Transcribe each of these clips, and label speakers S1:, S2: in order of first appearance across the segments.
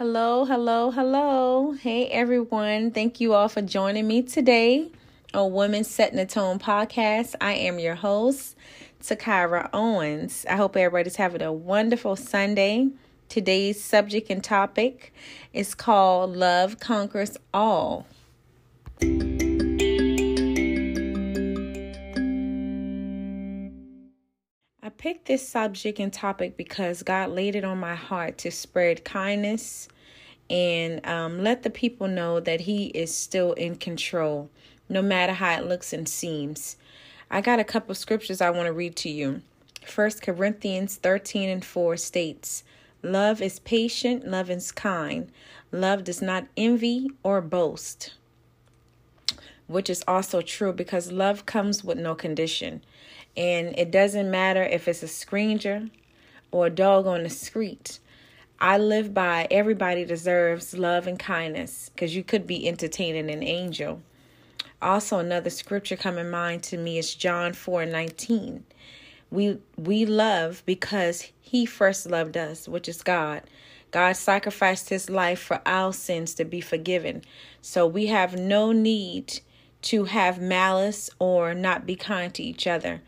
S1: Hello, hello, hello. Hey, everyone. Thank you all for joining me today on Women Setting the Tone podcast. I am your host, Takara Owens. I hope everybody's having a wonderful Sunday. Today's subject and topic is called Love Conquers All. Picked this subject and topic because God laid it on my heart to spread kindness and um, let the people know that He is still in control, no matter how it looks and seems. I got a couple scriptures I want to read to you. First Corinthians 13 and 4 states, Love is patient, love is kind, love does not envy or boast. Which is also true because love comes with no condition. And it doesn't matter if it's a stranger or a dog on the street. I live by everybody deserves love and kindness because you could be entertaining an angel. Also, another scripture coming mind to me is John 4 19. We we love because he first loved us, which is God. God sacrificed his life for our sins to be forgiven. So we have no need to have malice or not be kind to each other.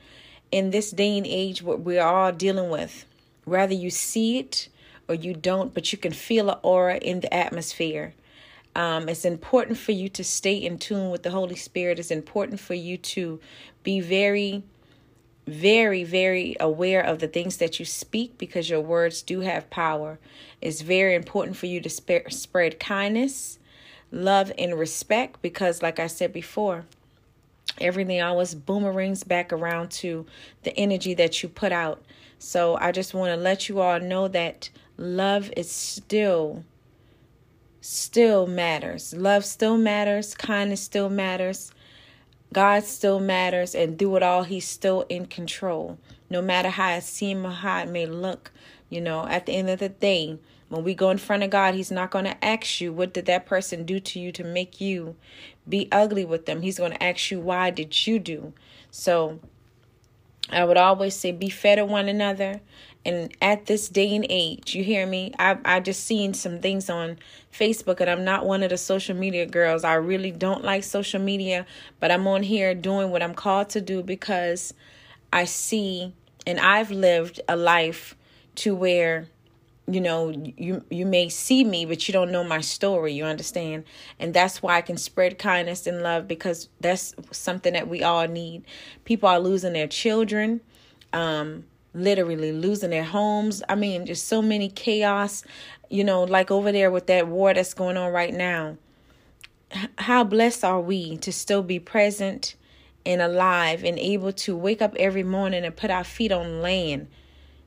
S1: In this day and age, what we're all dealing with, whether you see it or you don't, but you can feel an aura in the atmosphere. Um, it's important for you to stay in tune with the Holy Spirit. It's important for you to be very, very, very aware of the things that you speak because your words do have power. It's very important for you to sp- spread kindness love and respect because like I said before, everything always boomerangs back around to the energy that you put out. So I just want to let you all know that love is still still matters. Love still matters, kindness still matters. God still matters and do it all he's still in control. No matter how it seems or how it may look, you know, at the end of the day, when we go in front of God, He's not going to ask you, What did that person do to you to make you be ugly with them? He's going to ask you, Why did you do? So I would always say, Be fair to one another. And at this day and age, you hear me? I I just seen some things on Facebook, and I'm not one of the social media girls. I really don't like social media, but I'm on here doing what I'm called to do because I see and I've lived a life to where you know you you may see me but you don't know my story you understand and that's why i can spread kindness and love because that's something that we all need people are losing their children um literally losing their homes. I mean just so many chaos you know like over there with that war that's going on right now. How blessed are we to still be present and alive and able to wake up every morning and put our feet on land?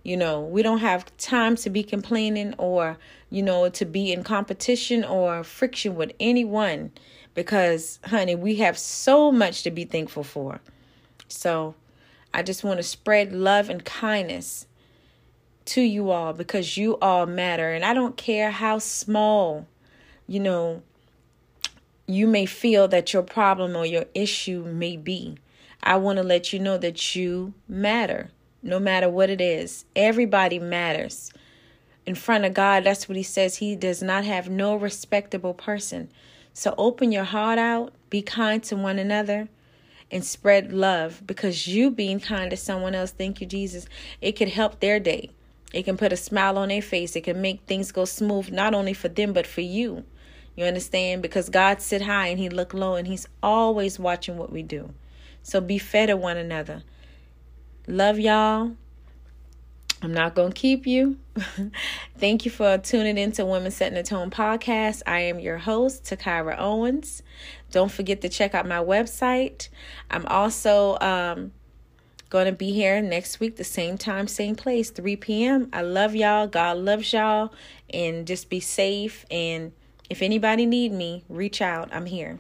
S1: You know, we don't have time to be complaining or, you know, to be in competition or friction with anyone because, honey, we have so much to be thankful for. So I just want to spread love and kindness to you all because you all matter. And I don't care how small, you know, you may feel that your problem or your issue may be. I want to let you know that you matter no matter what it is. Everybody matters. In front of God, that's what He says. He does not have no respectable person. So open your heart out, be kind to one another, and spread love because you being kind to someone else, thank you, Jesus, it could help their day. It can put a smile on their face. It can make things go smooth, not only for them, but for you. You understand? Because God sit high and He look low, and He's always watching what we do. So be fair to one another. Love y'all. I'm not going to keep you. Thank you for tuning in to Women Setting the Tone podcast. I am your host, Takara Owens. Don't forget to check out my website. I'm also um, going to be here next week, the same time, same place, 3 p.m. I love y'all. God loves y'all. And just be safe. And if anybody need me, reach out. I'm here.